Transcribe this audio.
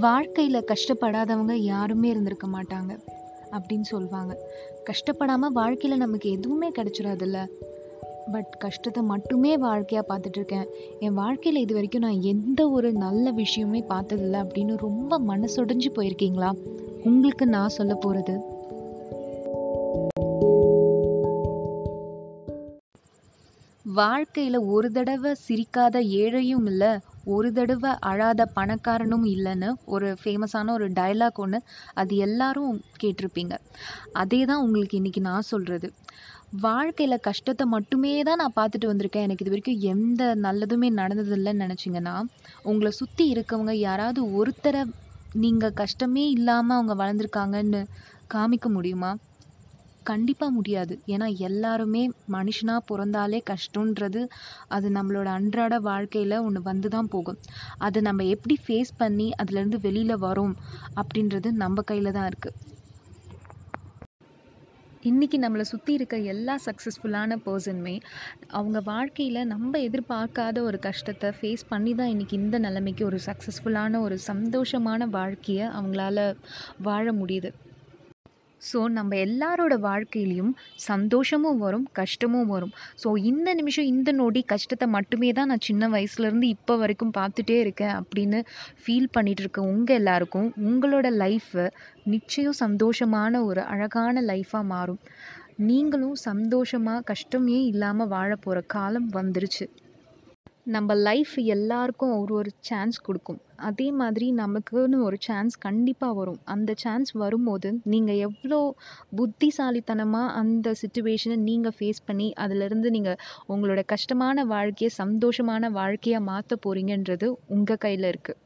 வாழ்க்கையில் கஷ்டப்படாதவங்க யாருமே இருந்திருக்க மாட்டாங்க அப்படின்னு சொல்லுவாங்க கஷ்டப்படாமல் வாழ்க்கையில் நமக்கு எதுவுமே கிடச்சிடாதுல்ல பட் கஷ்டத்தை மட்டுமே வாழ்க்கையாக பார்த்துட்ருக்கேன். என் வாழ்க்கையில் இது வரைக்கும் நான் எந்த ஒரு நல்ல விஷயமே பார்த்ததில்ல அப்படின்னு ரொம்ப மனசொடைஞ்சு போயிருக்கீங்களா? உங்களுக்கு நான் சொல்ல போகிறது வாழ்க்கையில் ஒரு தடவை சிரிக்காத ஏழையும் இல்லை ஒரு தடவை அழாத பணக்காரனும் இல்லைன்னு ஒரு ஃபேமஸான ஒரு டயலாக் ஒன்று அது எல்லாரும் கேட்டிருப்பீங்க. அதே தான் உங்களுக்கு இன்றைக்கி நான் சொல்கிறது வாழ்க்கையில் கஷ்டத்தை மட்டுமே தான் நான் பார்த்துட்டு வந்திருக்கேன். எனக்கு இது வரைக்கும் எந்த நல்லதுமே நடந்ததில்லைன்னு நினச்சிங்கன்னா உங்களை சுற்றி இருக்கவங்க யாராவது ஒருத்தரை நீங்கள் கஷ்டமே இல்லாமல் அவங்க வளர்ந்துருக்காங்கன்னு காமிக்க முடியுமா? கண்டிப்பாக முடியாது. ஏன்னா எல்லாருமே மனுஷனாக பிறந்தாலே கஷ்டன்றது அது நம்மளோட அன்றாட வாழ்க்கையில் ஒன்று வந்து தான் போகும். அதை நம்ம எப்படி ஃபேஸ் பண்ணி அதுலேருந்து வெளியில் வரோம் அப்படின்றது நம்ம கையில் தான் இருக்குது இன்றைக்கி நம்மளை சுற்றி இருக்க எல்லா சக்ஸஸ்ஃபுல்லான பர்சனுமே அவங்க வாழ்க்கையில் நம்ம எதிர்பார்க்காத ஒரு கஷ்டத்தை ஃபேஸ் பண்ணி தான் இன்றைக்கி இந்த நிலைமைக்கு ஒரு சக்ஸஸ்ஃபுல்லான ஒரு சந்தோஷமான வாழ்க்கையை அவங்களால வாழ முடியுது. ஸோ நம்ம எல்லாரோட வாழ்க்கையிலையும் சந்தோஷமும் வரும் கஷ்டமும் வரும். ஸோ இந்த நிமிஷம் இந்த நொடி கஷ்டத்தை மட்டுமே தான் நான் சின்ன வயசுலேருந்து இப்போ வரைக்கும் பார்த்துட்டே இருக்கேன் அப்படின்னு ஃபீல் பண்ணிகிட்டு இருக்க உங்கள் எல்லாருக்கும் உங்களோட லைஃப்பை நிச்சயம் சந்தோஷமான ஒரு அழகான லைஃப்பாக மாறும். நீங்களும் சந்தோஷமாக கஷ்டமே இல்லாமல் வாழ போகிற காலம் வந்துருச்சு. நம்ம லைஃப் எல்லாருக்கும் ஒரு ஒரு சான்ஸ் கொடுக்கும். அதே மாதிரி நமக்குன்னு ஒரு சான்ஸ் கண்டிப்பாக வரும். அந்த சான்ஸ் வரும்போது நீங்கள் எவ்வளோ புத்திசாலித்தனமாக அந்த சுச்சுவேஷனை நீங்கள் ஃபேஸ் பண்ணி அதிலிருந்து நீங்கள் உங்களோட கஷ்டமான வாழ்க்கையை சந்தோஷமான வாழ்க்கையாக மாற்ற போகிறீங்கன்றது உங்கள் கையில் இருக்குது